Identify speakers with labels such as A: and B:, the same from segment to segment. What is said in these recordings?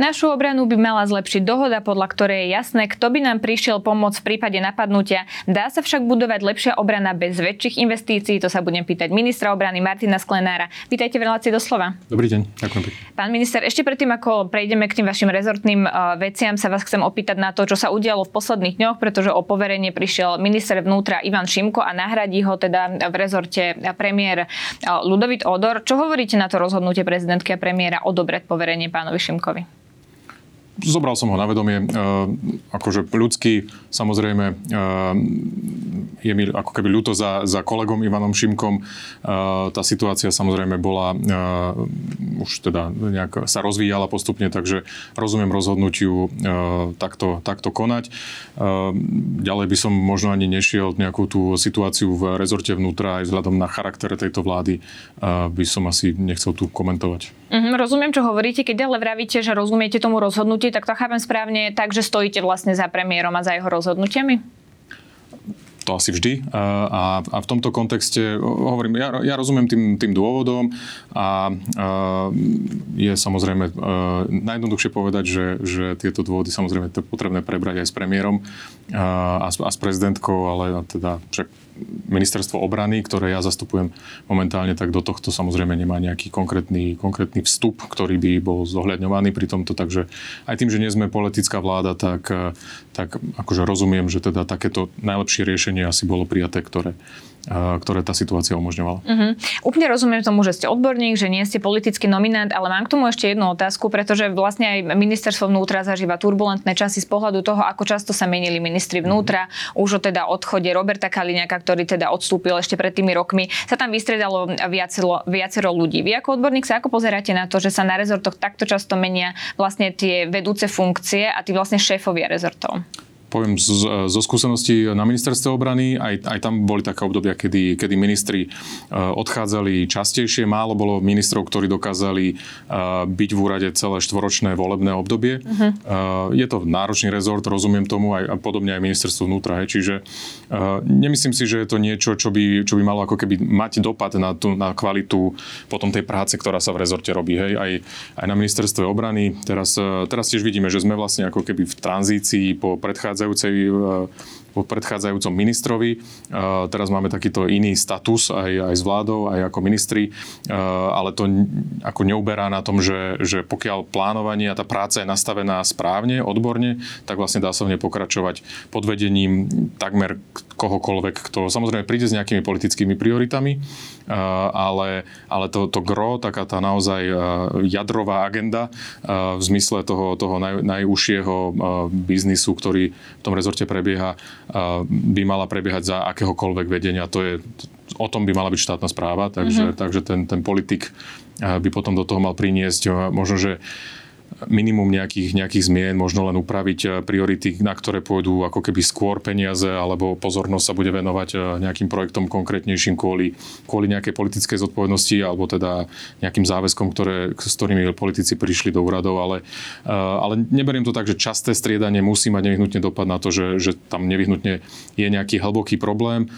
A: Našu obranu by mala zlepšiť dohoda, podľa ktorej je jasné, kto by nám prišiel pomôcť v prípade napadnutia. Dá sa však budovať lepšia obrana bez väčších investícií, to sa budem pýtať ministra obrany Martina Sklenára. Vítajte v relácii doslova.
B: Dobrý deň, ďakujem pekne.
A: Pán minister, ešte predtým, ako prejdeme k tým vašim rezortným uh, veciam, sa vás chcem opýtať na to, čo sa udialo v posledných dňoch, pretože o poverenie prišiel minister vnútra Ivan Šimko a nahradí ho teda v rezorte premiér uh, Ludovit Odor. Čo hovoríte na to rozhodnutie prezidentky a premiéra odobrať poverenie pánovi Šimkovi?
B: Zobral som ho na vedomie. E, akože ľudský, samozrejme, e, je mi ako keby ľúto za, za kolegom Ivanom Šimkom. E, tá situácia samozrejme bola, už teda nejak sa rozvíjala postupne, takže rozumiem rozhodnutiu takto, takto konať. Ďalej by som možno ani nešiel nejakú tú situáciu v rezorte vnútra aj vzhľadom na charakter tejto vlády by som asi nechcel tu komentovať.
A: Mm, rozumiem, čo hovoríte. Keď ale vravíte, že rozumiete tomu rozhodnutiu, tak to chápem správne tak, že stojíte vlastne za premiérom a za jeho rozhodnutiami?
B: To asi vždy. A, a v tomto kontexte hovorím, ja, rozumiem tým, tým dôvodom a, a je samozrejme najjednoduchšie povedať, že, že tieto dôvody samozrejme je potrebné prebrať aj s premiérom a, a, s, a s prezidentkou, ale teda však ministerstvo obrany, ktoré ja zastupujem momentálne, tak do tohto samozrejme nemá nejaký konkrétny, konkrétny vstup, ktorý by bol zohľadňovaný pri tomto. Takže aj tým, že nie sme politická vláda, tak, tak akože rozumiem, že teda takéto najlepšie riešenie asi bolo prijaté, ktoré, ktoré tá situácia umožňovala. Uh-huh.
A: Úplne rozumiem tomu, že ste odborník, že nie ste politický nominant, ale mám k tomu ešte jednu otázku, pretože vlastne aj ministerstvo vnútra zažíva turbulentné časy z pohľadu toho, ako často sa menili ministri vnútra. Uh-huh. Už o teda odchode Roberta Kaliňaka, ktorý teda odstúpil ešte pred tými rokmi, sa tam vystredalo viacero, viacero ľudí. Vy ako odborník sa ako pozeráte na to, že sa na rezortoch takto často menia vlastne tie vedúce funkcie a tí vlastne šéfovia rezortov?
B: Poviem zo, zo skúseností na ministerstve obrany, aj, aj tam boli také obdobia, kedy, kedy ministri uh, odchádzali častejšie. Málo bolo ministrov, ktorí dokázali uh, byť v úrade celé štvoročné volebné obdobie. Uh-huh. Uh, je to náročný rezort, rozumiem tomu, aj, a podobne aj ministerstvo vnútra. Hej. Čiže nemyslím si, že je to niečo, čo by, čo by malo ako keby mať dopad na, tú, na kvalitu potom tej práce, ktorá sa v rezorte robí. Hej. Aj, aj na ministerstve obrany. Teraz, teraz tiež vidíme, že sme vlastne ako keby v tranzícii po predchádzajúcej predchádzajúcej eh, po predchádzajúcom ministrovi. Uh, teraz máme takýto iný status aj, aj s vládou, aj ako ministri, uh, ale to ako neuberá na tom, že, že pokiaľ plánovanie a tá práca je nastavená správne, odborne, tak vlastne dá sa v nej pokračovať pod vedením takmer kohokoľvek, kto samozrejme príde s nejakými politickými prioritami, ale, ale to, to gro, taká tá naozaj jadrová agenda v zmysle toho, toho naj, najúžšieho biznisu, ktorý v tom rezorte prebieha, by mala prebiehať za akéhokoľvek vedenia. To je, o tom by mala byť štátna správa, takže, mm-hmm. takže ten, ten politik by potom do toho mal priniesť možno, že minimum nejakých, nejakých zmien, možno len upraviť eh, priority, na ktoré pôjdu ako keby skôr peniaze, alebo pozornosť sa bude venovať eh, nejakým projektom konkrétnejším kvôli, kvôli nejakej politickej zodpovednosti, alebo teda nejakým záväzkom, ktoré, s ktorými politici prišli do úradov, ale, eh, ale neberiem to tak, že časté striedanie musí mať nevyhnutne dopad na to, že, že tam nevyhnutne je nejaký hlboký problém.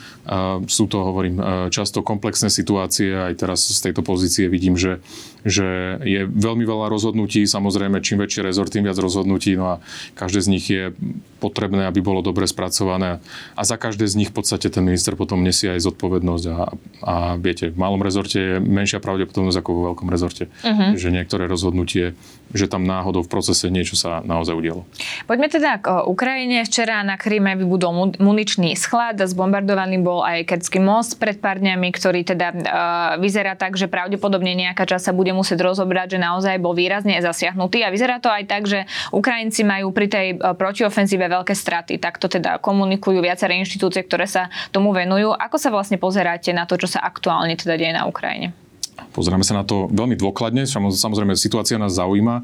B: Sú to, hovorím, často komplexné situácie, aj teraz z tejto pozície vidím, že, že je veľmi veľa rozhodnutí, samozrejme samozrejme, čím väčší rezort, tým viac rozhodnutí, no a každé z nich je potrebné, aby bolo dobre spracované. A za každé z nich v podstate ten minister potom nesie aj zodpovednosť. A, a viete, v malom rezorte je menšia pravdepodobnosť ako vo veľkom rezorte, uh-huh. že niektoré rozhodnutie, že tam náhodou v procese niečo sa naozaj udialo.
A: Poďme teda k Ukrajine. Včera na Kríme vybudol muničný sklad, zbombardovaný bol aj Kerský most pred pár dňami, ktorý teda uh, vyzerá tak, že pravdepodobne nejaká časť sa bude musieť rozobrať, že naozaj bol výrazne zasiahnutý a vyzerá to aj tak, že Ukrajinci majú pri tej e, protiofenzíve veľké straty. Takto teda komunikujú viaceré inštitúcie, ktoré sa tomu venujú. Ako sa vlastne pozeráte na to, čo sa aktuálne teda deje na Ukrajine?
B: Pozeráme sa na to veľmi dôkladne, samozrejme situácia nás zaujíma.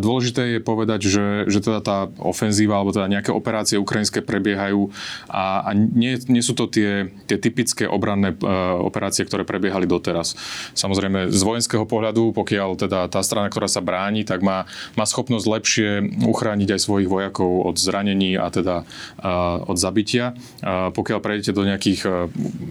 B: Dôležité je povedať, že, že teda tá ofenzíva alebo teda nejaké operácie ukrajinské prebiehajú a, a nie, nie sú to tie, tie typické obranné e, operácie, ktoré prebiehali doteraz. Samozrejme z vojenského pohľadu, pokiaľ teda tá strana, ktorá sa bráni, tak má, má schopnosť lepšie uchrániť aj svojich vojakov od zranení a teda od zabitia. Pokiaľ prejdete do nejakých e,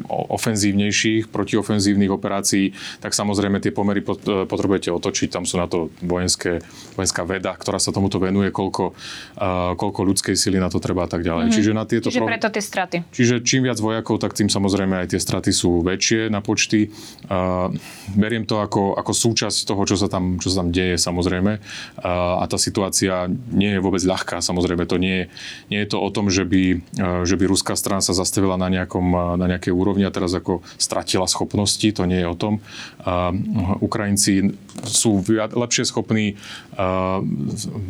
B: ofenzívnejších, protiofenzívnych operácií, tak samozrejme tie pomery e, potrebujete otočiť. Tam sú na to vojenské, vojenská veda, ktorá sa tomuto venuje, koľko, uh, koľko ľudskej sily na to treba a tak ďalej.
A: Mm-hmm. Čiže na tieto Čiže pro... preto tie straty.
B: Čiže čím viac vojakov, tak tým samozrejme aj tie straty sú väčšie na počty. Uh, beriem to ako, ako súčasť toho, čo sa tam, čo sa tam deje samozrejme. Uh, a tá situácia nie je vôbec ľahká. Samozrejme to nie, nie je to o tom, že by, uh, že by ruská strana sa zastavila na, nejakom, na nejakej úrovni a teraz ako stratila schopnosti. To nie je o tom. Ukrajinci sú lepšie schopní,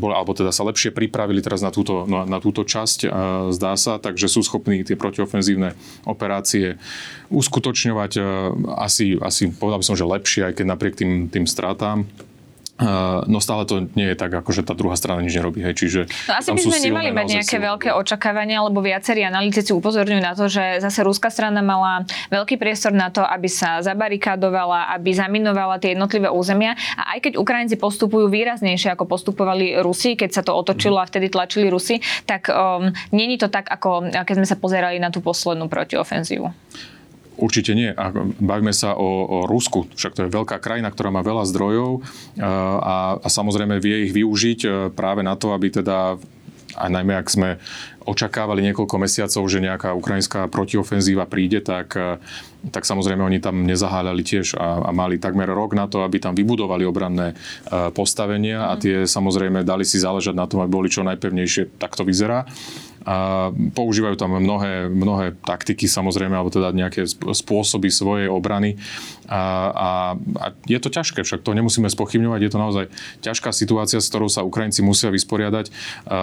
B: alebo teda sa lepšie pripravili teraz na túto, na túto časť, zdá sa, takže sú schopní tie protiofenzívne operácie uskutočňovať asi, asi povedal by som, že lepšie, aj keď napriek tým, tým stratám. No stále to nie je tak, ako že tá druhá strana nič nerobí. Hej. Čiže
A: no asi by sme nemali mať nejaké silné. veľké očakávania, lebo viacerí analytici upozorňujú na to, že zase ruská strana mala veľký priestor na to, aby sa zabarikadovala, aby zaminovala tie jednotlivé územia. A aj keď Ukrajinci postupujú výraznejšie, ako postupovali Rusi, keď sa to otočilo a vtedy tlačili Rusi, tak um, není to tak, ako keď sme sa pozerali na tú poslednú protiofenzívu.
B: Určite nie. A bavíme sa o, o Rusku, však to je veľká krajina, ktorá má veľa zdrojov a, a samozrejme vie ich využiť e, práve na to, aby teda a najmä ak sme očakávali niekoľko mesiacov, že nejaká ukrajinská protiofenzíva príde, tak, e, tak samozrejme oni tam nezaháľali tiež a, a mali takmer rok na to, aby tam vybudovali obranné e, postavenia a tie samozrejme dali si záležať na tom, aby boli čo najpevnejšie. Tak to vyzerá. A používajú tam mnohé, mnohé taktiky samozrejme, alebo teda nejaké spôsoby svojej obrany. A, a, a je to ťažké, však to nemusíme spochybňovať, je to naozaj ťažká situácia, s ktorou sa Ukrajinci musia vysporiadať a,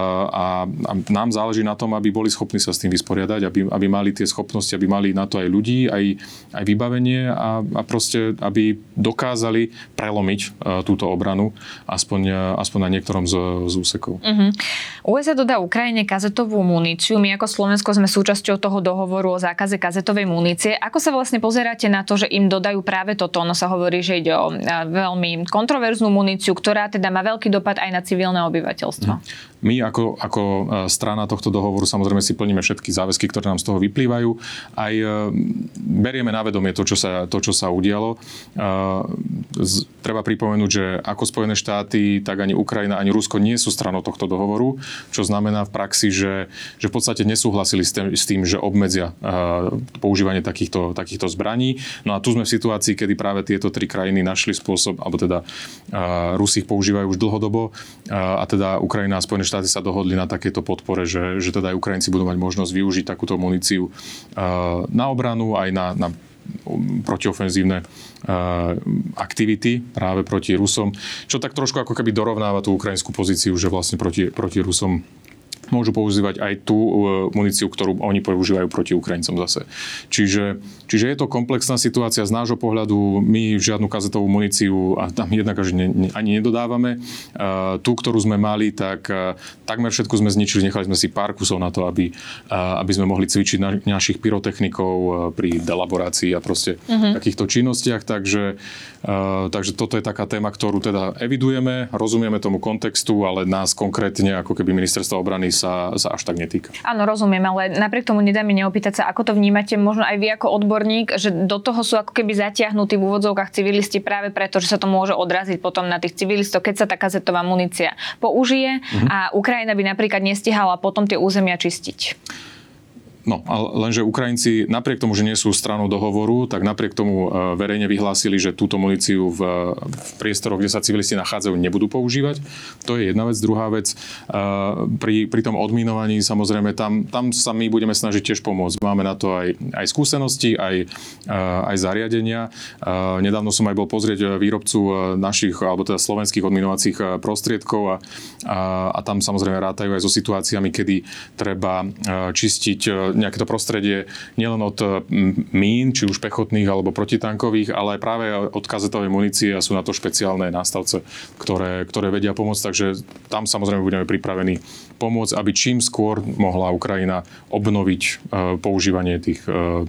B: a nám záleží na tom, aby boli schopní sa s tým vysporiadať, aby, aby mali tie schopnosti, aby mali na to aj ľudí, aj, aj vybavenie a, a proste, aby dokázali prelomiť túto obranu aspoň, aspoň na niektorom z, z úsekov. Uh-huh.
A: USA dodá Ukrajine kazetovú muníciu. My ako Slovensko sme súčasťou toho dohovoru o zákaze kazetovej munície. Ako sa vlastne pozeráte na to, že im dodajú práve toto? Ono sa hovorí, že ide o veľmi kontroverznú muníciu, ktorá teda má veľký dopad aj na civilné obyvateľstvo.
B: My ako, ako e, strana tohto dohovoru samozrejme si plníme všetky záväzky, ktoré nám z toho vyplývajú. Aj e, berieme na vedomie to, čo sa, to, čo sa udialo. E, treba pripomenúť, že ako Spojené štáty, tak ani Ukrajina, ani Rusko nie sú stranou tohto dohovoru, čo znamená v praxi, že, že v podstate nesúhlasili s tým, s tým že obmedzia používanie takýchto, takýchto zbraní. No a tu sme v situácii, kedy práve tieto tri krajiny našli spôsob, alebo teda Rusi ich používajú už dlhodobo a teda Ukrajina a Spojené štáty sa dohodli na takéto podpore, že, že teda aj Ukrajinci budú mať možnosť využiť takúto muníciu na obranu aj na, na protiofenzívne aktivity práve proti Rusom, čo tak trošku ako keby dorovnáva tú ukrajinskú pozíciu, že vlastne proti, proti Rusom môžu používať aj tú uh, muníciu, ktorú oni používajú proti Ukrajincom zase. Čiže, čiže je to komplexná situácia z nášho pohľadu. My žiadnu kazetovú muníciu a tam jednak ne, ani nedodávame. Uh, tú, ktorú sme mali, tak uh, takmer všetku sme zničili. Nechali sme si pár kusov na to, aby, aby sme mohli cvičiť na, našich pyrotechnikov pri delaborácii a proste uh-huh. takýchto činnostiach. Takže, takže toto je taká téma, ktorú teda evidujeme, rozumieme tomu kontextu, ale nás konkrétne ako keby ministerstvo obrany sa, sa až tak netýka.
A: Áno, rozumiem, ale napriek tomu nedá mi neopýtať sa, ako to vnímate, možno aj vy ako odborník, že do toho sú ako keby zatiahnutí v úvodzovkách civilisti práve preto, že sa to môže odraziť potom na tých civilistov, keď sa tá kazetová munícia použije mm-hmm. a Ukrajina by napríklad nestihala potom tie územia čistiť.
B: No, lenže Ukrajinci napriek tomu, že nie sú stranou dohovoru, tak napriek tomu e, verejne vyhlásili, že túto muníciu v, v priestoroch, kde sa civilisti nachádzajú, nebudú používať. To je jedna vec. Druhá vec, e, pri, pri tom odminovaní samozrejme tam, tam sa my budeme snažiť tiež pomôcť. Máme na to aj, aj skúsenosti, aj, e, aj zariadenia. Nedávno som aj bol pozrieť výrobcu našich, alebo teda slovenských odminovacích prostriedkov a, a, a tam samozrejme rátajú aj so situáciami, kedy treba čistiť nejaké to prostredie nielen od mín, či už pechotných alebo protitankových, ale aj práve od kazetovej munície a sú na to špeciálne nástavce, ktoré, ktoré vedia pomôcť. Takže tam samozrejme budeme pripravení pomôcť, aby čím skôr mohla Ukrajina obnoviť používanie tých,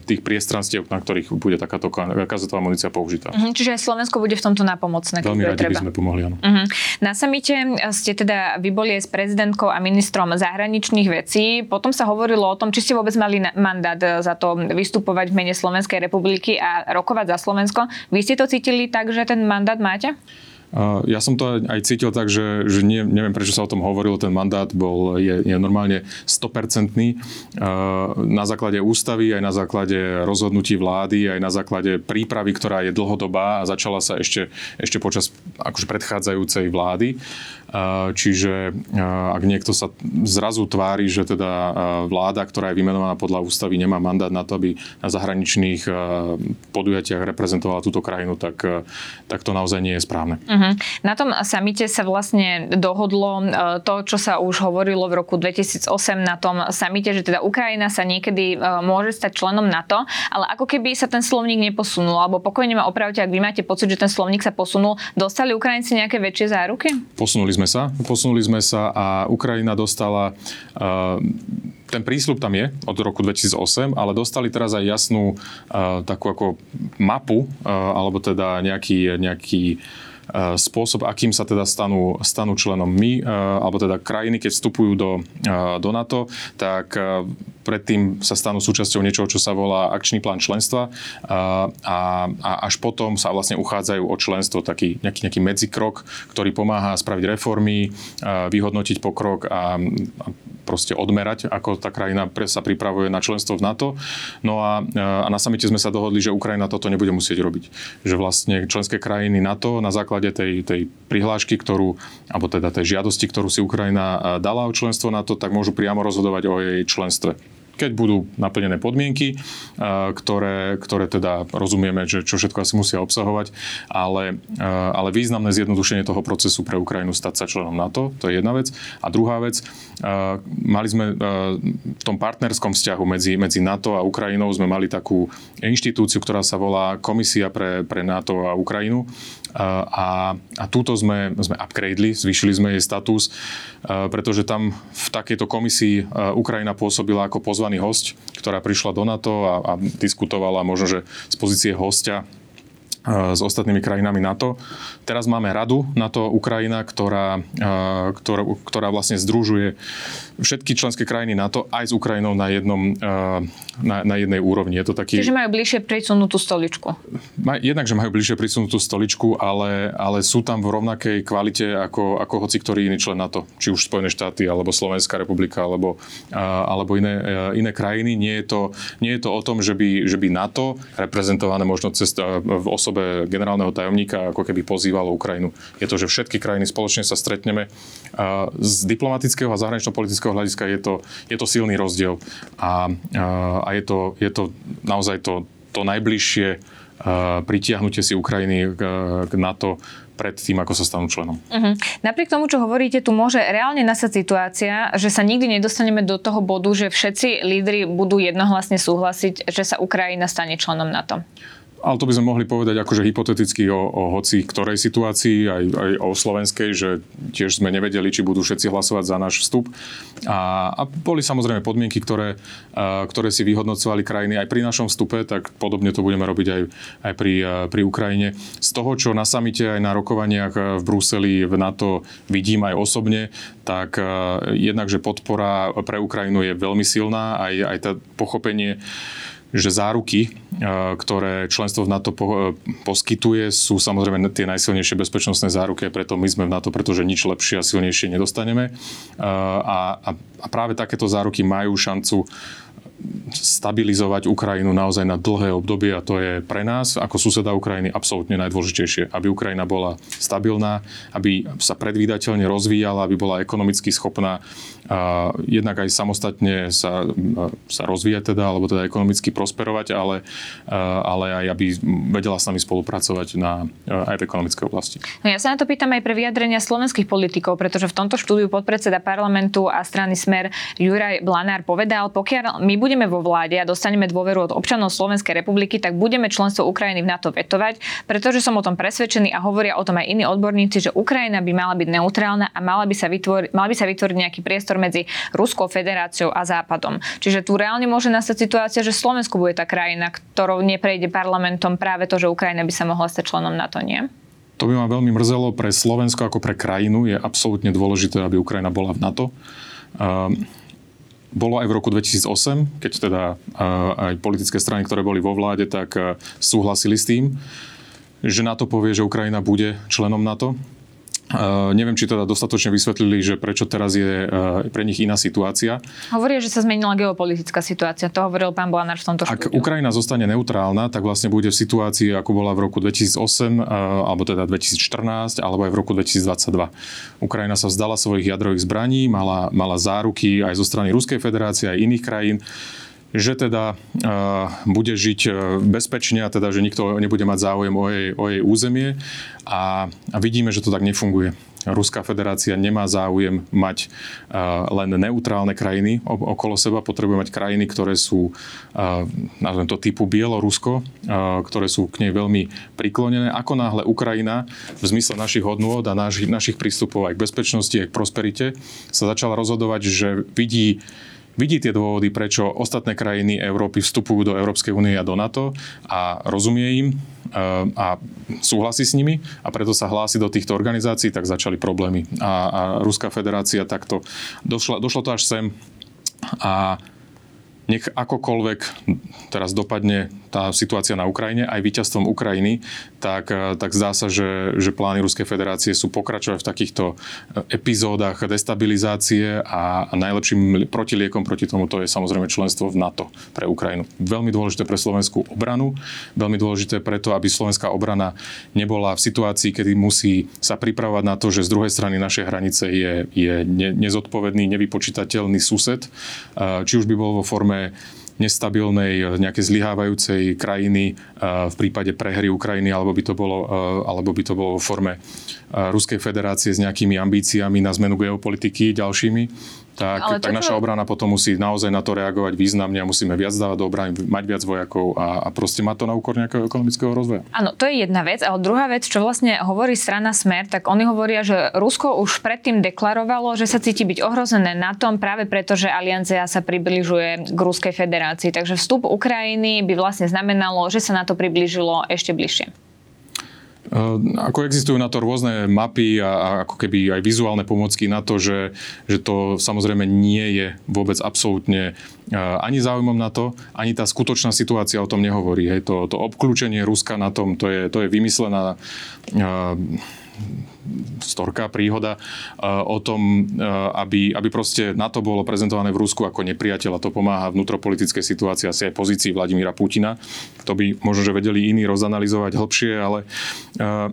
B: tých priestranstiev, na ktorých bude takáto kazetová munícia použitá.
A: Mhm, čiže Slovensko bude v tomto napomocné.
B: Veľmi radi
A: treba.
B: by sme pomohli, áno.
A: Uh-huh. Na samite ste teda, vy boli aj s prezidentkou a ministrom zahraničných vecí. Potom sa hovorilo o tom, či ste vôbec mali mandát za to vystupovať v mene Slovenskej republiky a rokovať za Slovensko. Vy ste to cítili tak, že ten mandát máte?
B: Ja som to aj cítil tak, že, že nie, neviem, prečo sa o tom hovorilo, ten mandát bol, je, je normálne 100% na základe ústavy, aj na základe rozhodnutí vlády, aj na základe prípravy, ktorá je dlhodobá a začala sa ešte, ešte počas akože predchádzajúcej vlády. Čiže ak niekto sa zrazu tvári, že teda vláda, ktorá je vymenovaná podľa ústavy, nemá mandát na to, aby na zahraničných podujatiach reprezentovala túto krajinu, tak, tak to naozaj nie je správne.
A: Uh-huh. Na tom samite sa vlastne dohodlo to, čo sa už hovorilo v roku 2008 na tom samite, že teda Ukrajina sa niekedy môže stať členom NATO, ale ako keby sa ten slovník neposunul, alebo pokojne ma opravte, ak vy máte pocit, že ten slovník sa posunul, dostali Ukrajinci nejaké väčšie záruky?
B: Posunuli sme sme sa, posunuli sme sa a Ukrajina dostala uh, ten prísľub tam je od roku 2008, ale dostali teraz aj jasnú uh, takú ako mapu, uh, alebo teda nejaký, nejaký spôsob, akým sa teda stanú, stanú členom my, alebo teda krajiny, keď vstupujú do, do NATO, tak predtým sa stanú súčasťou niečoho, čo sa volá akčný plán členstva a, a, a až potom sa vlastne uchádzajú o členstvo, taký nejaký, nejaký medzikrok, ktorý pomáha spraviť reformy, vyhodnotiť pokrok a, a proste odmerať, ako tá krajina sa pripravuje na členstvo v NATO. No a, a na samite sme sa dohodli, že Ukrajina toto nebude musieť robiť. Že vlastne členské krajiny NATO na základe tej, tej prihlášky, ktorú, alebo teda tej žiadosti, ktorú si Ukrajina dala o členstvo NATO, tak môžu priamo rozhodovať o jej členstve keď budú naplnené podmienky, ktoré, ktoré teda rozumieme, že čo všetko asi musia obsahovať, ale, ale významné zjednodušenie toho procesu pre Ukrajinu stať sa členom NATO, to je jedna vec. A druhá vec, mali sme v tom partnerskom vzťahu medzi, medzi NATO a Ukrajinou sme mali takú inštitúciu, ktorá sa volá Komisia pre, pre NATO a Ukrajinu, a, a túto sme, sme upgradeli, zvýšili sme jej status, pretože tam v takejto komisii Ukrajina pôsobila ako pozvaný host, ktorá prišla do NATO a, a diskutovala možno, že z pozície hostia s ostatnými krajinami NATO. Teraz máme radu NATO Ukrajina, ktorá, ktorá, ktorá vlastne združuje všetky členské krajiny NATO aj s Ukrajinou na, jednom, na, na jednej úrovni. Je to taký...
A: Čiže majú bližšie prisunutú stoličku.
B: Jednak, že majú bližšie prisunutú stoličku, ale, ale sú tam v rovnakej kvalite ako, ako hoci ktorý iný člen NATO. Či už Spojené štáty, alebo Slovenská republika, alebo, alebo iné, iné krajiny. Nie je, to, nie je to o tom, že by, že by NATO, reprezentované možno cez, v osobe generálneho tajomníka, ako keby pozývalo Ukrajinu. Je to, že všetky krajiny spoločne sa stretneme. Z diplomatického a zahranično-politického hľadiska je to, je to silný rozdiel. A, a je, to, je to naozaj to, to najbližšie pritiahnutie si Ukrajiny k, NATO pred tým, ako sa stanú členom. Uh-huh.
A: Napriek tomu, čo hovoríte, tu môže reálne nasať situácia, že sa nikdy nedostaneme do toho bodu, že všetci lídry budú jednohlasne súhlasiť, že sa Ukrajina stane členom NATO.
B: Ale to by sme mohli povedať akože hypoteticky o, o hoci ktorej situácii, aj, aj o slovenskej, že tiež sme nevedeli, či budú všetci hlasovať za náš vstup. A, a boli samozrejme podmienky, ktoré, ktoré si vyhodnocovali krajiny aj pri našom vstupe, tak podobne to budeme robiť aj, aj pri, a, pri Ukrajine. Z toho, čo na samite aj na rokovaniach v Bruseli v NATO vidím aj osobne, tak jednak, že podpora pre Ukrajinu je veľmi silná, aj, aj tá pochopenie, že záruky, e, ktoré členstvo v NATO e, poskytuje, sú samozrejme tie najsilnejšie bezpečnostné záruky, preto my sme v NATO, pretože nič lepšie a silnejšie nedostaneme. E, a, a, a práve takéto záruky majú šancu stabilizovať Ukrajinu naozaj na dlhé obdobie a to je pre nás ako suseda Ukrajiny absolútne najdôležitejšie. Aby Ukrajina bola stabilná, aby sa predvídateľne rozvíjala, aby bola ekonomicky schopná a jednak aj samostatne sa, sa rozvíjať teda, alebo teda ekonomicky prosperovať, ale, ale aj aby vedela s nami spolupracovať na, aj v ekonomickej oblasti.
A: No ja sa na to pýtam aj pre vyjadrenia slovenských politikov, pretože v tomto štúdiu podpredseda parlamentu a strany Smer Juraj Blanár povedal, pokiaľ my budeme budeme vo vláde a dostaneme dôveru od občanov Slovenskej republiky, tak budeme členstvo Ukrajiny v NATO vetovať, pretože som o tom presvedčený a hovoria o tom aj iní odborníci, že Ukrajina by mala byť neutrálna a mala by sa vytvoriť, mal by sa vytvoriť nejaký priestor medzi Ruskou federáciou a Západom. Čiže tu reálne môže nastať situácia, že Slovensko bude tá krajina, ktorou neprejde parlamentom práve to, že Ukrajina by sa mohla stať členom NATO, nie?
B: To by ma veľmi mrzelo pre Slovensko ako pre krajinu. Je absolútne dôležité, aby Ukrajina bola v NATO. Um, bolo aj v roku 2008, keď teda aj politické strany, ktoré boli vo vláde, tak súhlasili s tým, že NATO povie, že Ukrajina bude členom NATO. Uh, neviem, či teda dostatočne vysvetlili, že prečo teraz je uh, pre nich iná situácia.
A: Hovoria, že sa zmenila geopolitická situácia. To hovoril pán Bolanár v tomto
B: Ak štúdiu. Ukrajina zostane neutrálna, tak vlastne bude v situácii, ako bola v roku 2008, uh, alebo teda 2014, alebo aj v roku 2022. Ukrajina sa vzdala svojich jadrových zbraní, mala, mala záruky aj zo strany Ruskej federácie, aj iných krajín že teda uh, bude žiť bezpečne a teda, že nikto nebude mať záujem o jej, o jej územie a, a vidíme, že to tak nefunguje. Ruská federácia nemá záujem mať uh, len neutrálne krajiny okolo seba, potrebuje mať krajiny, ktoré sú, uh, nazvem to typu Bielorusko, uh, ktoré sú k nej veľmi priklonené. Ako náhle Ukrajina v zmysle našich hodnôt a naši, našich prístupov aj k bezpečnosti, aj k prosperite sa začala rozhodovať, že vidí vidí tie dôvody, prečo ostatné krajiny Európy vstupujú do Európskej únie a do NATO a rozumie im e, a súhlasí s nimi a preto sa hlási do týchto organizácií, tak začali problémy. A, a Ruská federácia takto, došlo, došlo to až sem a nech akokoľvek teraz dopadne tá situácia na Ukrajine, aj víťazstvom Ukrajiny, tak, eh, tak zdá sa, že, že plány Ruskej federácie sú pokračovať v takýchto eh, epizódach destabilizácie a, najlepším protiliekom proti tomu to je samozrejme členstvo v NATO pre Ukrajinu. Veľmi dôležité pre slovenskú obranu, veľmi dôležité preto, aby slovenská obrana nebola v situácii, kedy musí sa pripravovať na to, že z druhej strany našej hranice je, je nezodpovedný, nevypočítateľný sused, eh, či už by bol vo forme nestabilnej, nejakej zlyhávajúcej krajiny v prípade prehry Ukrajiny, alebo by to bolo, alebo by to bolo vo forme Ruskej federácie s nejakými ambíciami na zmenu geopolitiky ďalšími tak, Ale tak naša obrana potom musí naozaj na to reagovať významne a musíme viac dávať do obrany, mať viac vojakov a, a proste má to na úkor nejakého ekonomického rozvoja.
A: Áno, to je jedna vec, ale druhá vec, čo vlastne hovorí strana Smer, tak oni hovoria, že Rusko už predtým deklarovalo, že sa cíti byť ohrozené na tom práve preto, že aliancia sa približuje k Ruskej federácii. Takže vstup Ukrajiny by vlastne znamenalo, že sa na to priblížilo ešte bližšie.
B: Ehm, ako existujú na to rôzne mapy a, a ako keby aj vizuálne pomocky na to, že, že to samozrejme nie je vôbec absolútne ehm, ani záujmom na to, ani tá skutočná situácia o tom nehovorí. Hej. To, to obklúčenie Ruska na tom, to je, to je vymyslená uh, storka, príhoda uh, o tom, uh, aby, aby proste NATO bolo prezentované v Rusku ako nepriateľ a to pomáha vnútropolitickej situácii asi aj pozícii Vladimíra Putina. To by možno, že vedeli iní rozanalizovať hlbšie, ale uh,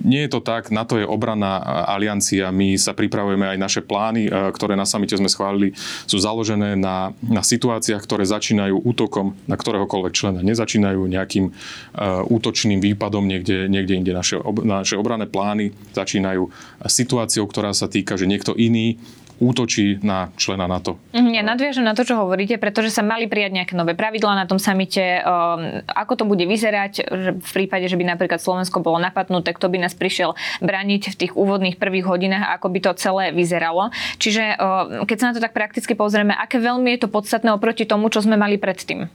B: nie je to tak, na to je obranná aliancia, my sa pripravujeme aj naše plány, ktoré na samite sme schválili, sú založené na, na situáciách, ktoré začínajú útokom na ktoréhokoľvek člena. Nezačínajú nejakým uh, útočným výpadom niekde, niekde inde. Naše, naše obranné plány začínajú situáciou, ktorá sa týka, že niekto iný útočí na člena NATO.
A: Mhm, ja nadviažem na to, čo hovoríte, pretože sa mali prijať nejaké nové pravidlá na tom samite. Um, ako to bude vyzerať v prípade, že by napríklad Slovensko bolo napadnuté, kto by nás prišiel braniť v tých úvodných prvých hodinách, ako by to celé vyzeralo. Čiže um, keď sa na to tak prakticky pozrieme, aké veľmi je to podstatné oproti tomu, čo sme mali predtým?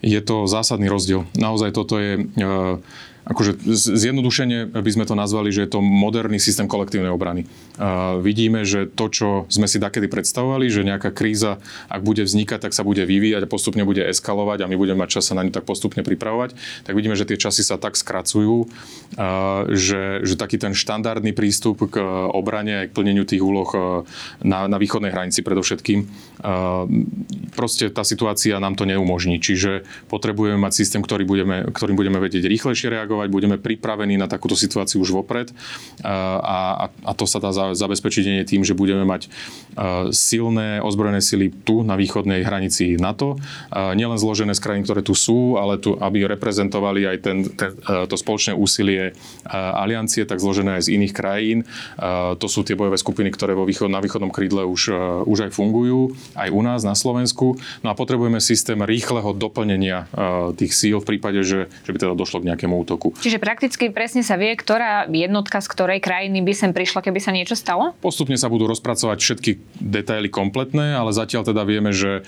B: Je to zásadný rozdiel. Naozaj toto je... Akože zjednodušene by sme to nazvali, že je to moderný systém kolektívnej obrany. Uh, vidíme, že to, čo sme si takedy predstavovali, že nejaká kríza, ak bude vznikať, tak sa bude vyvíjať a postupne bude eskalovať a my budeme mať čas sa na ňu tak postupne pripravovať, tak vidíme, že tie časy sa tak skracujú, uh, že, že taký ten štandardný prístup k obrane a k plneniu tých úloh uh, na, na východnej hranici predovšetkým, uh, proste tá situácia nám to neumožní. Čiže potrebujeme mať systém, ktorý budeme, ktorým budeme vedieť rýchlejšie reagovať, reagovať, budeme pripravení na takúto situáciu už vopred a, a to sa dá zabezpečiť tým, že budeme mať silné ozbrojené sily tu na východnej hranici NATO, nielen zložené z krajín, ktoré tu sú, ale tu, aby reprezentovali aj ten, ten, to spoločné úsilie aliancie, tak zložené aj z iných krajín. To sú tie bojové skupiny, ktoré vo východ, na východnom krídle už, už aj fungujú, aj u nás na Slovensku. No a potrebujeme systém rýchleho doplnenia tých síl v prípade, že, že by teda došlo k nejakému útoku.
A: Čiže prakticky presne sa vie, ktorá jednotka z ktorej krajiny by sem prišla, keby sa niečo stalo?
B: Postupne sa budú rozpracovať všetky detaily kompletné, ale zatiaľ teda vieme, že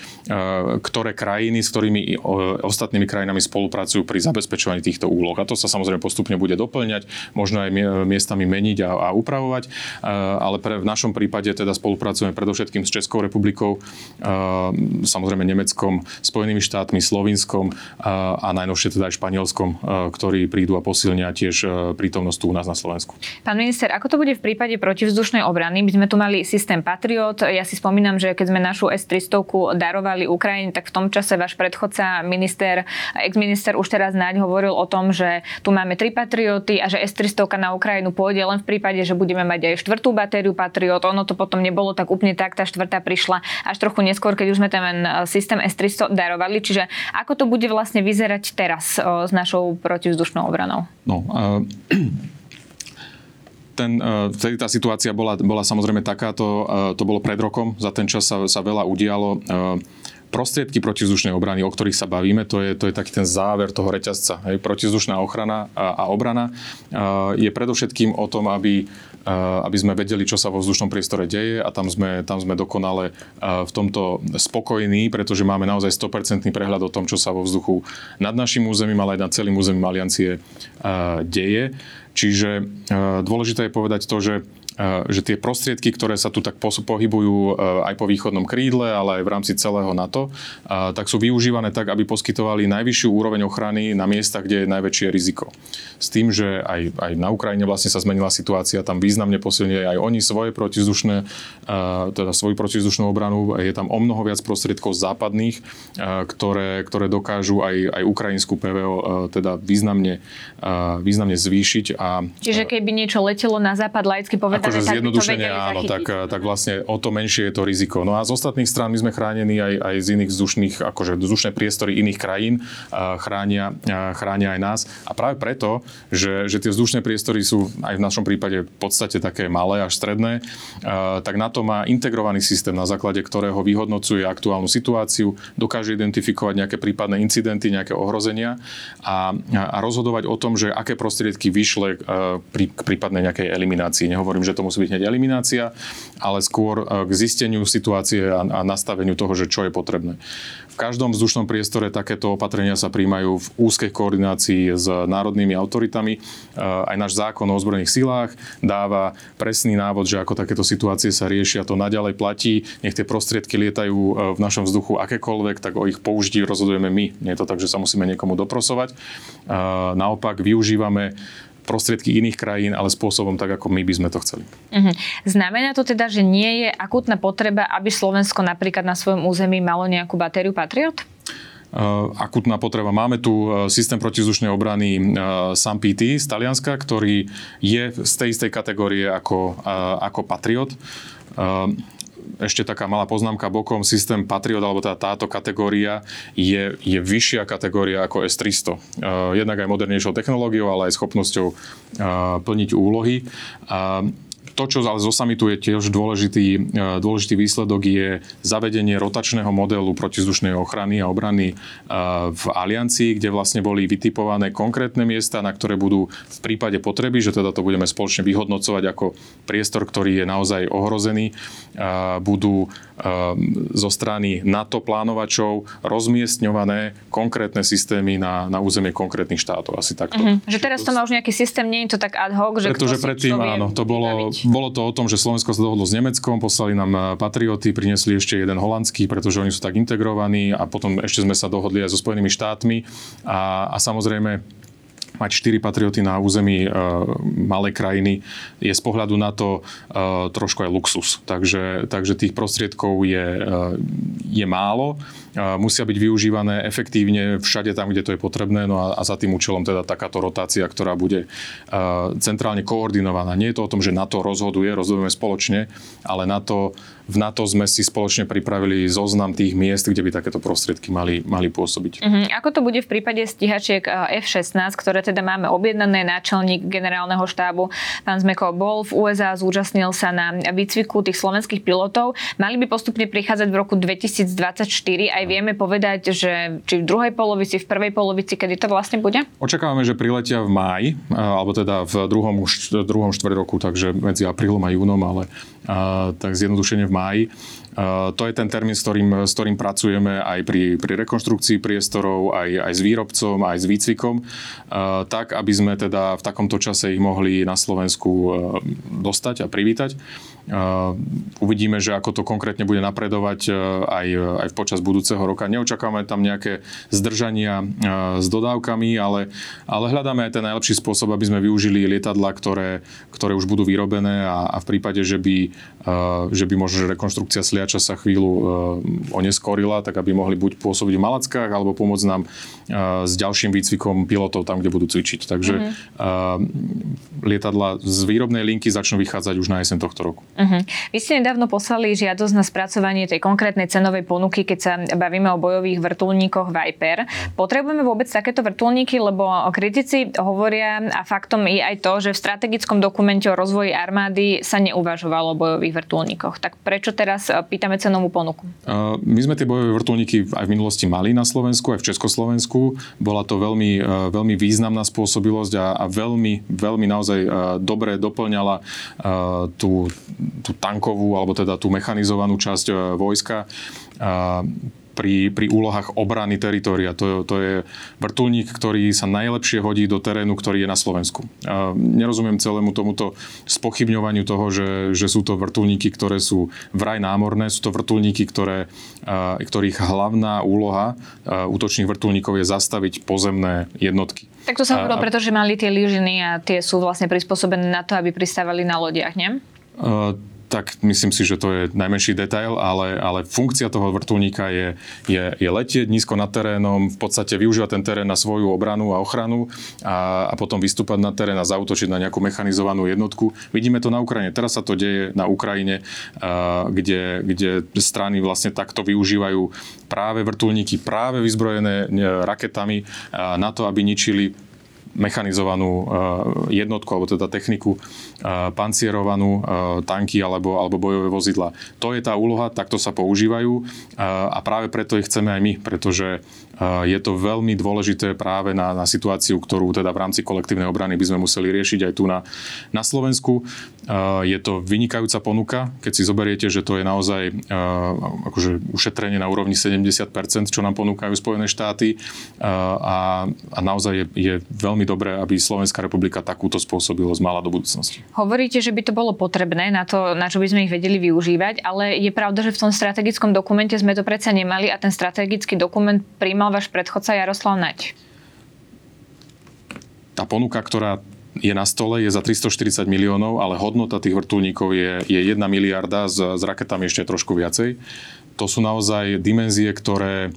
B: ktoré krajiny s ktorými ostatnými krajinami spolupracujú pri zabezpečovaní týchto úloh. A to sa samozrejme postupne bude doplňať, možno aj miestami meniť a, a upravovať, ale pre, v našom prípade teda spolupracujeme predovšetkým s Českou republikou, samozrejme Nemeckom, Spojenými štátmi, Slovinskom a najnovšie teda aj Španielskom, ktorí prídu a posilnia tiež prítomnosť tu u nás na Slovensku.
A: Pán minister, ako to bude v prípade protivzdušnej obrany? My sme tu mali systém Patriot. Ja si spomínam, že keď sme našu S-300 darovali Ukrajine, tak v tom čase váš predchodca, minister, ex-minister už teraz náď hovoril o tom, že tu máme tri Patrioty a že S-300 na Ukrajinu pôjde len v prípade, že budeme mať aj štvrtú batériu Patriot. Ono to potom nebolo tak úplne tak, tá štvrtá prišla až trochu neskôr, keď už sme ten systém S-300 darovali. Čiže ako to bude vlastne vyzerať teraz s našou protivzdušnou obranou?
B: No, uh ten, vtedy tá situácia bola, bola samozrejme takáto, to bolo pred rokom, za ten čas sa, sa veľa udialo prostriedky protizdušnej obrany, o ktorých sa bavíme, to je, to je taký ten záver toho reťazca. Protizdušná ochrana a, a obrana je predovšetkým o tom, aby, aby sme vedeli, čo sa vo vzdušnom priestore deje a tam sme, tam sme dokonale v tomto spokojní, pretože máme naozaj 100% prehľad o tom, čo sa vo vzduchu nad našim územím, ale aj nad celým územím aliancie deje. Čiže dôležité je povedať to, že že tie prostriedky, ktoré sa tu tak pohybujú aj po východnom krídle, ale aj v rámci celého NATO, tak sú využívané tak, aby poskytovali najvyššiu úroveň ochrany na miestach, kde je najväčšie riziko. S tým, že aj, aj na Ukrajine vlastne sa zmenila situácia, tam významne posilnili aj oni svoje protizdušné, teda svoju protizdušnú obranu. Je tam o mnoho viac prostriedkov západných, ktoré, ktoré dokážu aj, aj ukrajinskú PVO teda významne, významne zvýšiť. A,
A: Čiže keby niečo letelo na západ, laicky povedané,
B: akože zjednodušenie, áno, tak, tak vlastne o to menšie je to riziko. No a z ostatných strán my sme chránení aj, aj z iných vzdušných, akože vzdušné priestory iných krajín chránia, chránia aj nás. A práve preto, že, že tie vzdušné priestory sú aj v našom prípade v podstate také malé až stredné, tak na to má integrovaný systém, na základe ktorého vyhodnocuje aktuálnu situáciu, dokáže identifikovať nejaké prípadné incidenty, nejaké ohrozenia a, a rozhodovať o tom, že aké prostriedky vyšle pri prípadnej nejakej eliminácii. Nehovorím, že to musí byť hneď eliminácia, ale skôr e, k zisteniu situácie a, a nastaveniu toho, že čo je potrebné. V každom vzdušnom priestore takéto opatrenia sa príjmajú v úzkej koordinácii s národnými autoritami. E, aj náš zákon o ozbrojených silách dáva presný návod, že ako takéto situácie sa riešia, to naďalej platí. Nech tie prostriedky lietajú e, v našom vzduchu akékoľvek, tak o ich použití rozhodujeme my. Nie je to tak, že sa musíme niekomu doprosovať. Naopak využívame prostriedky iných krajín, ale spôsobom tak, ako my by sme to chceli.
A: Uh-huh. Znamená to teda, že nie je akútna potreba, aby Slovensko napríklad na svojom území malo nejakú batériu Patriot?
B: Uh, akutná potreba. Máme tu uh, systém protizdušnej obrany uh, SAMPT z Talianska, ktorý je z tej istej kategórie ako, ako Patriot ešte taká malá poznámka bokom, systém Patriot, alebo tá, táto kategória je, je vyššia kategória ako S300. Uh, jednak aj modernejšou technológiou, ale aj schopnosťou uh, plniť úlohy. To, čo ale zo samitu je tiež dôležitý, e, dôležitý výsledok, je zavedenie rotačného modelu protizdušnej ochrany a obrany e, v aliancii, kde vlastne boli vytipované konkrétne miesta, na ktoré budú v prípade potreby, že teda to budeme spoločne vyhodnocovať ako priestor, ktorý je naozaj ohrozený, e, budú zo strany NATO plánovačov rozmiestňované konkrétne systémy na, na územie konkrétnych štátov. Asi takto. Uh-huh.
A: Že teraz to má už nejaký systém, nie je to tak ad hoc,
B: že Pretože predtým áno, to bolo, bolo to o tom, že Slovensko sa dohodlo s Nemeckom, poslali nám eh, patrioty, priniesli ešte jeden holandský, pretože oni sú tak integrovaní a potom ešte sme sa dohodli aj so Spojenými štátmi a, a samozrejme mať 4 patrioty na území e, malej krajiny je z pohľadu na to e, trošku aj luxus. Takže, takže tých prostriedkov je, e, je málo. Musia byť využívané efektívne všade tam, kde to je potrebné. No a, a za tým účelom teda takáto rotácia, ktorá bude centrálne koordinovaná. Nie je to o tom, že NATO rozhoduje, rozhodujeme spoločne, ale NATO v NATO sme si spoločne pripravili zoznam tých miest, kde by takéto prostriedky mali, mali pôsobiť.
A: Uh-huh. Ako to bude v prípade stíhačiek eh, F-16, ktoré teda máme objednané, náčelník generálneho štábu, pán Zmeko bol v USA, zúčastnil sa na výcviku tých slovenských pilotov. Mali by postupne prichádzať v roku 2024. Aj vieme povedať, že či v druhej polovici, v prvej polovici, kedy to vlastne bude?
B: Očakávame, že priletia v máji, alebo teda v druhom, druhom štvrť roku, takže medzi aprílom a júnom, ale tak zjednodušene v máji. To je ten termín, s ktorým, s ktorým pracujeme aj pri, pri rekonštrukcii priestorov, aj, aj s výrobcom, aj s výcvikom, tak, aby sme teda v takomto čase ich mohli na Slovensku dostať a privítať. Uvidíme, že ako to konkrétne bude napredovať aj, aj počas budúceho roka. Neočakávame tam nejaké zdržania s dodávkami, ale, ale hľadáme aj ten najlepší spôsob, aby sme využili lietadla, ktoré, ktoré už budú vyrobené a, a v prípade, že by, že by možno rekonštrukcia sliača sa chvíľu oneskorila, tak aby mohli buď pôsobiť v Malackách, alebo pomôcť nám s ďalším výcvikom pilotov tam, kde budú cvičiť. Takže mm-hmm. lietadla z výrobnej linky začnú vychádzať už na jeseň tohto roku.
A: Uh-huh. Vy ste nedávno poslali žiadosť na spracovanie tej konkrétnej cenovej ponuky, keď sa bavíme o bojových vrtulníkoch Viper. Potrebujeme vôbec takéto vrtulníky, lebo kritici hovoria a faktom je aj to, že v strategickom dokumente o rozvoji armády sa neuvažovalo o bojových vrtulníkoch. Tak prečo teraz e, pýtame cenovú ponuku?
B: Uh, my sme tie bojové vrtulníky aj v minulosti mali na Slovensku, aj v Československu. Bola to veľmi, uh, veľmi významná spôsobilosť a, a veľmi, veľmi naozaj uh, dobre doplňala tú tú tankovú alebo teda tú mechanizovanú časť e, vojska pri, pri úlohách obrany teritoria. To, to je vrtulník, ktorý sa najlepšie hodí do terénu, ktorý je na Slovensku. A nerozumiem celému tomuto spochybňovaniu toho, že, že sú to vrtulníky, ktoré sú vraj námorné, sú to vrtulníky, ktoré, ktorých hlavná úloha útočných vrtulníkov je zastaviť pozemné jednotky.
A: Tak to sa hovorilo, pretože mali tie lyžiny a tie sú vlastne prispôsobené na to, aby pristávali na lodiach, nie?
B: Tak myslím si, že to je najmenší detail, ale, ale funkcia toho vrtulníka je, je, je letieť nízko nad terénom, v podstate využívať ten terén na svoju obranu a ochranu a, a potom vystúpať na terén a zautočiť na nejakú mechanizovanú jednotku. Vidíme to na Ukrajine. Teraz sa to deje na Ukrajine, a, kde, kde strany vlastne takto využívajú práve vrtulníky, práve vyzbrojené raketami na to, aby ničili mechanizovanú eh, jednotku, alebo teda techniku, eh, pancierovanú, eh, tanky alebo, alebo bojové vozidla. To je tá úloha, takto sa používajú a práve preto ich chceme aj my, pretože je to veľmi dôležité práve na, na situáciu, ktorú teda v rámci kolektívnej obrany by sme museli riešiť aj tu na, na Slovensku. Je to vynikajúca ponuka, keď si zoberiete, že to je naozaj akože ušetrenie na úrovni 70%, čo nám ponúkajú Spojené štáty a, a naozaj je, je veľmi dobré, aby Slovenská republika takúto spôsobilosť mala do budúcnosti.
A: Hovoríte, že by to bolo potrebné na to, na čo by sme ich vedeli využívať, ale je pravda, že v tom strategickom dokumente sme to predsa nemali a ten strategický dokument príjmal váš predchodca Jaroslav Nať.
B: Tá ponuka, ktorá je na stole, je za 340 miliónov, ale hodnota tých vrtulníkov je, je 1 miliarda, s, s raketami ešte trošku viacej. To sú naozaj dimenzie, ktoré,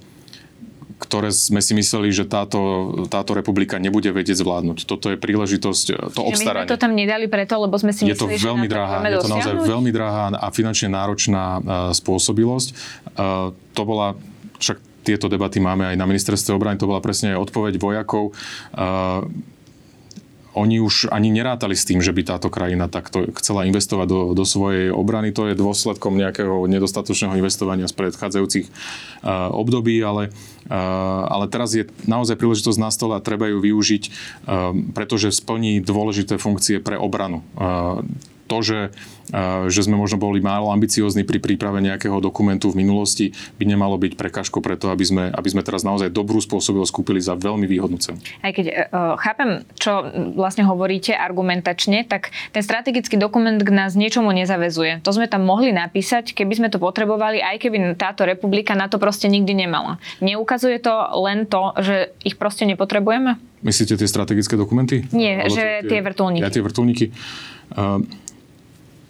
B: ktoré sme si mysleli, že táto, táto republika nebude vedieť zvládnuť. Toto je príležitosť, to obstaranie.
A: My sme to tam nedali preto, lebo sme si
B: je mysleli, to veľmi že drahá, Je to naozaj veľmi drahá a finančne náročná uh, spôsobilosť. Uh, to bola, však tieto debaty máme aj na ministerstve obrany, to bola presne aj odpoveď vojakov. Uh, oni už ani nerátali s tým, že by táto krajina takto chcela investovať do, do svojej obrany. To je dôsledkom nejakého nedostatočného investovania z predchádzajúcich uh, období, ale, uh, ale teraz je naozaj príležitosť na stole a treba ju využiť, uh, pretože splní dôležité funkcie pre obranu. Uh, to, že, že sme možno boli málo ambiciózni pri príprave nejakého dokumentu v minulosti, by nemalo byť prekažko preto, aby sme, aby sme teraz naozaj dobrú spôsobilosť kúpili za veľmi výhodnú cenu.
A: Aj keď uh, chápem, čo vlastne hovoríte argumentačne, tak ten strategický dokument k nás niečomu nezavezuje. To sme tam mohli napísať, keby sme to potrebovali, aj keby táto republika na to proste nikdy nemala. Neukazuje to len to, že ich proste nepotrebujeme?
B: Myslíte tie strategické dokumenty?
A: Nie, Alebo že tie, tie vrtulníky.
B: Ja tie vrtulníky. Uh,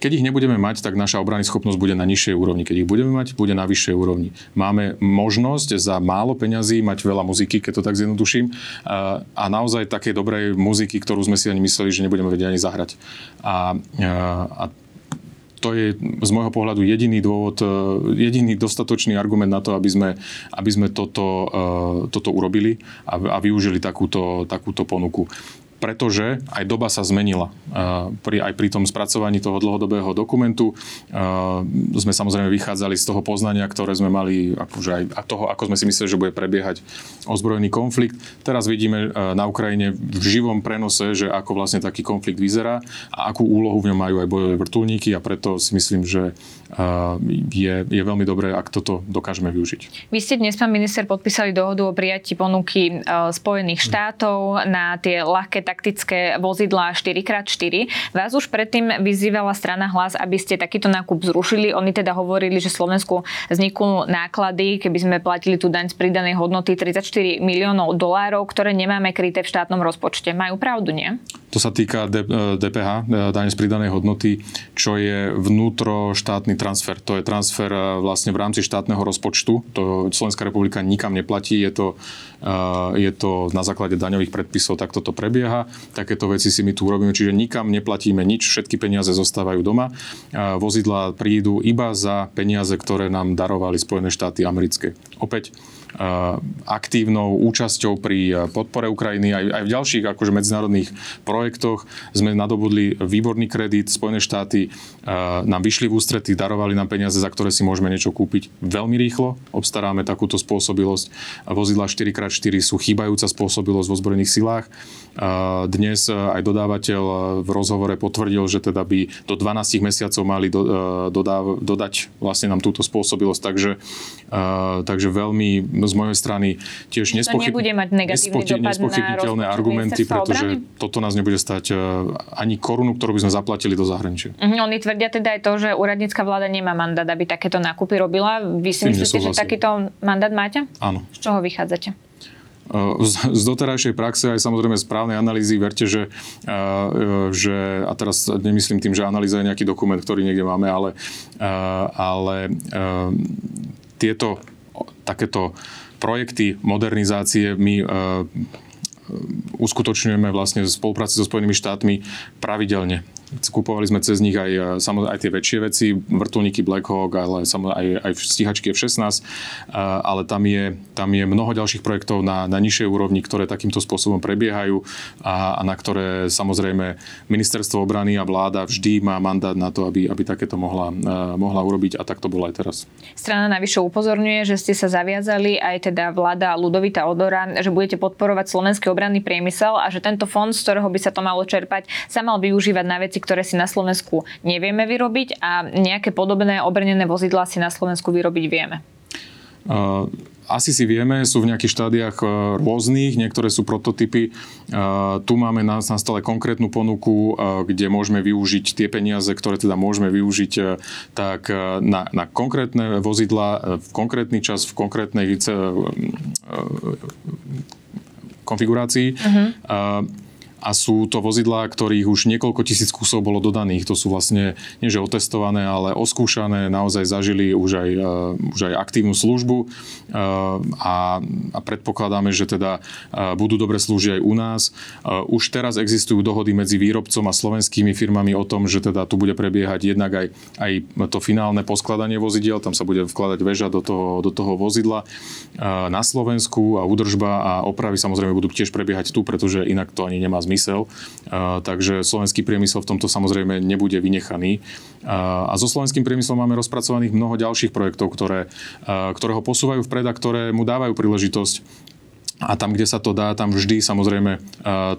B: keď ich nebudeme mať, tak naša obrany schopnosť bude na nižšej úrovni. Keď ich budeme mať, bude na vyššej úrovni. Máme možnosť za málo peňazí mať veľa muziky, keď to tak zjednoduším, a naozaj takej dobrej muziky, ktorú sme si ani mysleli, že nebudeme vedieť ani zahrať. A, a to je z môjho pohľadu jediný dôvod, jediný dostatočný argument na to, aby sme, aby sme toto, toto urobili a, a využili takúto, takúto ponuku pretože aj doba sa zmenila. Pri, aj pri tom spracovaní toho dlhodobého dokumentu sme samozrejme vychádzali z toho poznania, ktoré sme mali, a toho, ako sme si mysleli, že bude prebiehať ozbrojený konflikt. Teraz vidíme na Ukrajine v živom prenose, že ako vlastne taký konflikt vyzerá a akú úlohu v ňom majú aj bojové vrtulníky a preto si myslím, že je, je veľmi dobré, ak toto dokážeme využiť.
A: Vy ste dnes, pán minister, podpísali dohodu o prijatí ponuky Spojených štátov na tie ľahké taktické vozidlá 4x4. Vás už predtým vyzývala strana hlas, aby ste takýto nákup zrušili. Oni teda hovorili, že Slovensku vzniknú náklady, keby sme platili tú daň z pridanej hodnoty 34 miliónov dolárov, ktoré nemáme kryté v štátnom rozpočte. Majú pravdu, nie?
B: To sa týka DPH, e, e, daň z pridanej hodnoty, čo je vnútroštátny transfer. To je transfer e, vlastne v rámci štátneho rozpočtu. To Slovenská republika nikam neplatí. Je to, je to na základe daňových predpisov, tak toto prebieha takéto veci si my tu urobíme, čiže nikam neplatíme nič, všetky peniaze zostávajú doma. Vozidla prídu iba za peniaze, ktoré nám darovali Spojené štáty americké. Opäť aktívnou účasťou pri podpore Ukrajiny aj, aj v ďalších akože medzinárodných projektoch sme nadobudli výborný kredit. Spojené štáty nám vyšli v ústrety, darovali nám peniaze, za ktoré si môžeme niečo kúpiť veľmi rýchlo. Obstaráme takúto spôsobilosť. Vozidla 4x4 sú chýbajúca spôsobilosť vo zbrojných silách. Dnes aj dodávateľ v rozhovore potvrdil, že teda by do 12 mesiacov mali do, dodáv, dodať vlastne nám túto spôsobilosť. Takže, takže veľmi z mojej strany tiež
A: mať negatívny
B: nespochybniteľné argumenty, pretože obrany? toto nás nebude stať e, ani korunu, ktorú by sme zaplatili do zahraničia.
A: Uh-huh, oni tvrdia teda aj to, že úradnícka vláda nemá mandát, aby takéto nákupy robila. Vy si myslíte, že takýto mandát máte?
B: Áno.
A: Z čoho vychádzate?
B: E, z doterajšej praxe aj samozrejme správnej analýzy, verte, že, e, že, a teraz nemyslím tým, že analýza je nejaký dokument, ktorý niekde máme, ale, ale tieto takéto projekty modernizácie my e, uskutočňujeme vlastne v spolupráci so Spojenými štátmi pravidelne. Kupovali sme cez nich aj, e, aj tie väčšie veci, vrtulníky Black Hawk, ale aj, aj stíhačky F-16, e, ale tam je, tam je mnoho ďalších projektov na, na nižšej úrovni, ktoré takýmto spôsobom prebiehajú a, a na ktoré samozrejme ministerstvo obrany a vláda vždy má mandát na to, aby, aby takéto mohla, e, mohla urobiť a tak to bolo aj teraz.
A: Strana navyše upozorňuje, že ste sa zaviazali aj teda vláda Ludovita Odora, že budete podporovať slovenský obranný priemysel a že tento fond, z ktorého by sa to malo čerpať, sa mal využívať na veci, ktoré si na Slovensku nevieme vyrobiť a nejaké podobné obrnené vozidlá si na Slovensku vyrobiť vieme?
B: Uh, asi si vieme, sú v nejakých štádiách rôznych, niektoré sú prototypy. Tu máme na, na stole konkrétnu ponuku, kde môžeme využiť tie peniaze, ktoré teda môžeme využiť tak na, na konkrétne vozidla v konkrétny čas, v konkrétnej konfigurácii. Uh-huh a sú to vozidlá, ktorých už niekoľko tisíc kusov bolo dodaných. To sú vlastne nie že otestované, ale oskúšané, naozaj zažili už aj, uh, už aj aktívnu službu uh, a, a predpokladáme, že teda uh, budú dobre slúžiť aj u nás. Už teraz existujú dohody medzi výrobcom a slovenskými firmami o tom, že teda tu bude prebiehať jednak aj, aj to finálne poskladanie vozidiel, tam sa bude vkladať väža do toho, do toho vozidla na Slovensku a údržba a opravy samozrejme budú tiež prebiehať tu, pretože inak to ani nemá zmysel zmysel. Takže slovenský priemysel v tomto samozrejme nebude vynechaný. A so slovenským priemyslom máme rozpracovaných mnoho ďalších projektov, ktoré, ktoré ho posúvajú vpred a ktoré mu dávajú príležitosť a tam, kde sa to dá, tam vždy samozrejme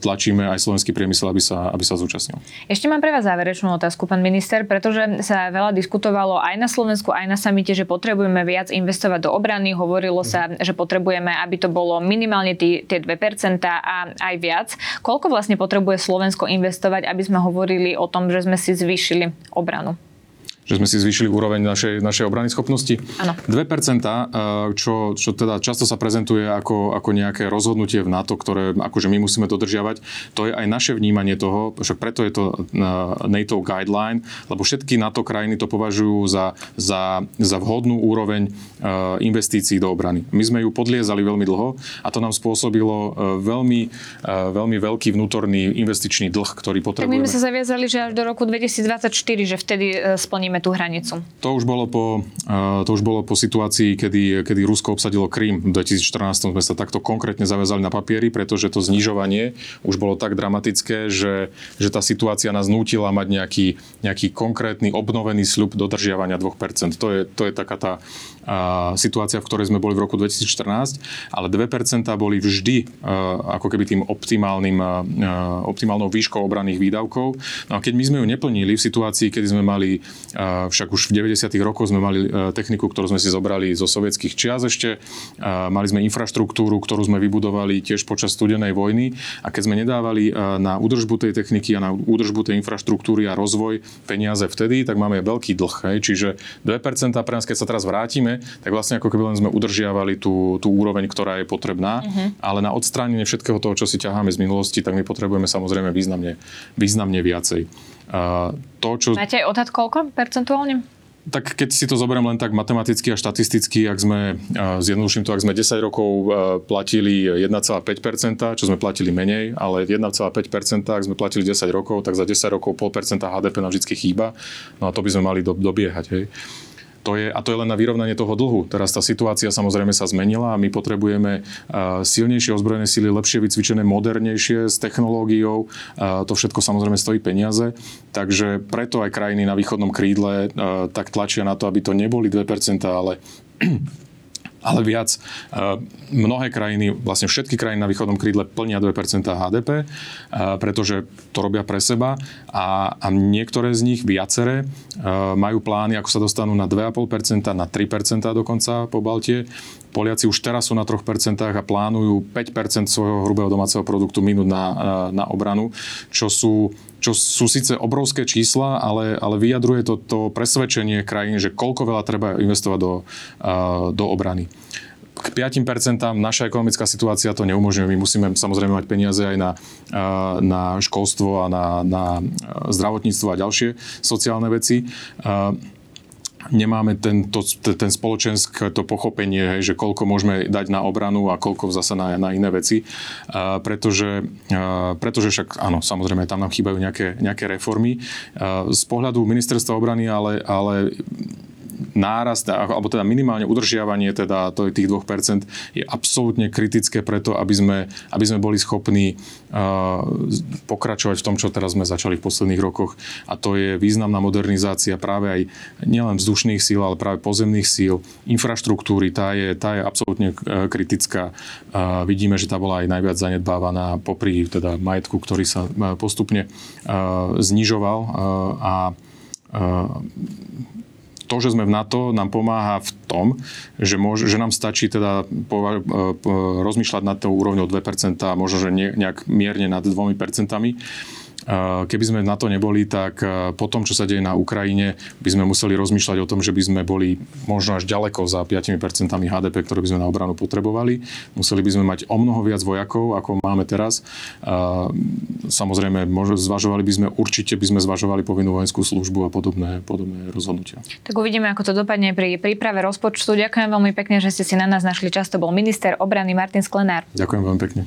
B: tlačíme aj slovenský priemysel, aby sa, aby sa zúčastnil.
A: Ešte mám pre vás záverečnú otázku, pán minister, pretože sa veľa diskutovalo aj na Slovensku, aj na samite, že potrebujeme viac investovať do obrany. Hovorilo sa, že potrebujeme, aby to bolo minimálne tie 2% a aj viac. Koľko vlastne potrebuje Slovensko investovať, aby sme hovorili o tom, že sme si zvýšili obranu?
B: Že sme si zvýšili úroveň našej, našej obrany schopnosti.
A: Áno.
B: 2%, eh, čo, čo teda často sa prezentuje ako, ako nejaké rozhodnutie v NATO, ktoré akože my musíme dodržiavať, to je aj naše vnímanie toho, však preto je to eh, NATO guideline, lebo všetky NATO krajiny to považujú za, za, za vhodnú úroveň eh, investícií do obrany. My sme ju podliezali veľmi dlho a to nám spôsobilo veľmi, veľmi veľký vnútorný investičný dlh, ktorý
A: Tak my
B: potrebujeme.
A: sme sa zaviazali, že až do roku 2024, že vtedy e, splníme tú hranicu.
B: To už bolo po, to už bolo po situácii, kedy, kedy Rusko obsadilo Krym. V 2014 sme sa takto konkrétne zavezali na papieri, pretože to znižovanie už bolo tak dramatické, že, že tá situácia nás nútila mať nejaký, nejaký konkrétny obnovený sľub dodržiavania 2%. To je, to je taká tá situácia, v ktorej sme boli v roku 2014, ale 2% boli vždy ako keby tým optimálnym, optimálnou výškou obranných výdavkov. No a keď my sme ju neplnili v situácii, kedy sme mali, však už v 90. rokoch sme mali a, techniku, ktorú sme si zobrali zo sovietských čias ešte, mali sme infraštruktúru, ktorú sme vybudovali tiež počas studenej vojny a keď sme nedávali a, na údržbu tej techniky a na údržbu tej infraštruktúry a rozvoj peniaze vtedy, tak máme veľký dlh. Hej? Čiže 2% pre nás, keď sa teraz vrátime, tak vlastne ako keby len sme udržiavali tú, tú úroveň, ktorá je potrebná, uh-huh. ale na odstránenie všetkého toho, čo si ťaháme z minulosti, tak my potrebujeme samozrejme významne, významne viacej. A to, čo...
A: Máte aj odhad koľko percentuálne?
B: Tak keď si to zoberiem len tak matematicky a štatisticky, ak sme, zjednoduším to, ak sme 10 rokov platili 1,5%, čo sme platili menej, ale 1,5%, ak sme platili 10 rokov, tak za 10 rokov 0,5% HDP nám vždy chýba. No a to by sme mali do, dobiehať. Hej. To je, a to je len na vyrovnanie toho dlhu. Teraz tá situácia samozrejme sa zmenila a my potrebujeme silnejšie ozbrojené síly, lepšie vycvičené, modernejšie s technológiou. To všetko samozrejme stojí peniaze. Takže preto aj krajiny na východnom krídle tak tlačia na to, aby to neboli 2%, ale ale viac. Mnohé krajiny, vlastne všetky krajiny na východnom krídle plnia 2% HDP, pretože to robia pre seba a, a niektoré z nich, viaceré, majú plány, ako sa dostanú na 2,5%, na 3% dokonca po Baltie. Poliaci už teraz sú na 3% a plánujú 5% svojho hrubého domáceho produktu minúť na, na obranu, čo sú čo sú síce obrovské čísla, ale, ale vyjadruje to, to presvedčenie krajín, že koľko veľa treba investovať do, do obrany k 5% naša ekonomická situácia to neumožňuje. My musíme samozrejme mať peniaze aj na, na školstvo a na, na zdravotníctvo a ďalšie sociálne veci nemáme ten, to, ten spoločenské to pochopenie, hej, že koľko môžeme dať na obranu a koľko zase na, na iné veci. A pretože, a pretože však, áno, samozrejme, tam nám chýbajú nejaké, nejaké reformy. A z pohľadu ministerstva obrany, ale, ale nárast, alebo teda minimálne udržiavanie teda tých 2% je absolútne kritické preto, aby sme, aby sme boli schopní uh, pokračovať v tom, čo teraz sme začali v posledných rokoch. A to je významná modernizácia práve aj nielen vzdušných síl, ale práve pozemných síl, infraštruktúry, tá je, tá je absolútne kritická. Uh, vidíme, že tá bola aj najviac zanedbávaná popri teda majetku, ktorý sa postupne znižoval a to, že sme v NATO, nám pomáha v tom, že, môž, že nám stačí teda pova, rozmýšľať nad tou úrovňou 2% a možno, že nejak mierne nad 2%. Keby sme na to neboli, tak po tom, čo sa deje na Ukrajine, by sme museli rozmýšľať o tom, že by sme boli možno až ďaleko za 5% HDP, ktoré by sme na obranu potrebovali. Museli by sme mať o mnoho viac vojakov, ako máme teraz. Samozrejme, zvažovali by sme, určite by sme zvažovali povinnú vojenskú službu a podobné, podobné rozhodnutia.
A: Tak uvidíme, ako to dopadne pri príprave rozpočtu. Ďakujem veľmi pekne, že ste si na nás našli čas. To bol minister obrany Martin Sklenár.
B: Ďakujem veľmi pekne.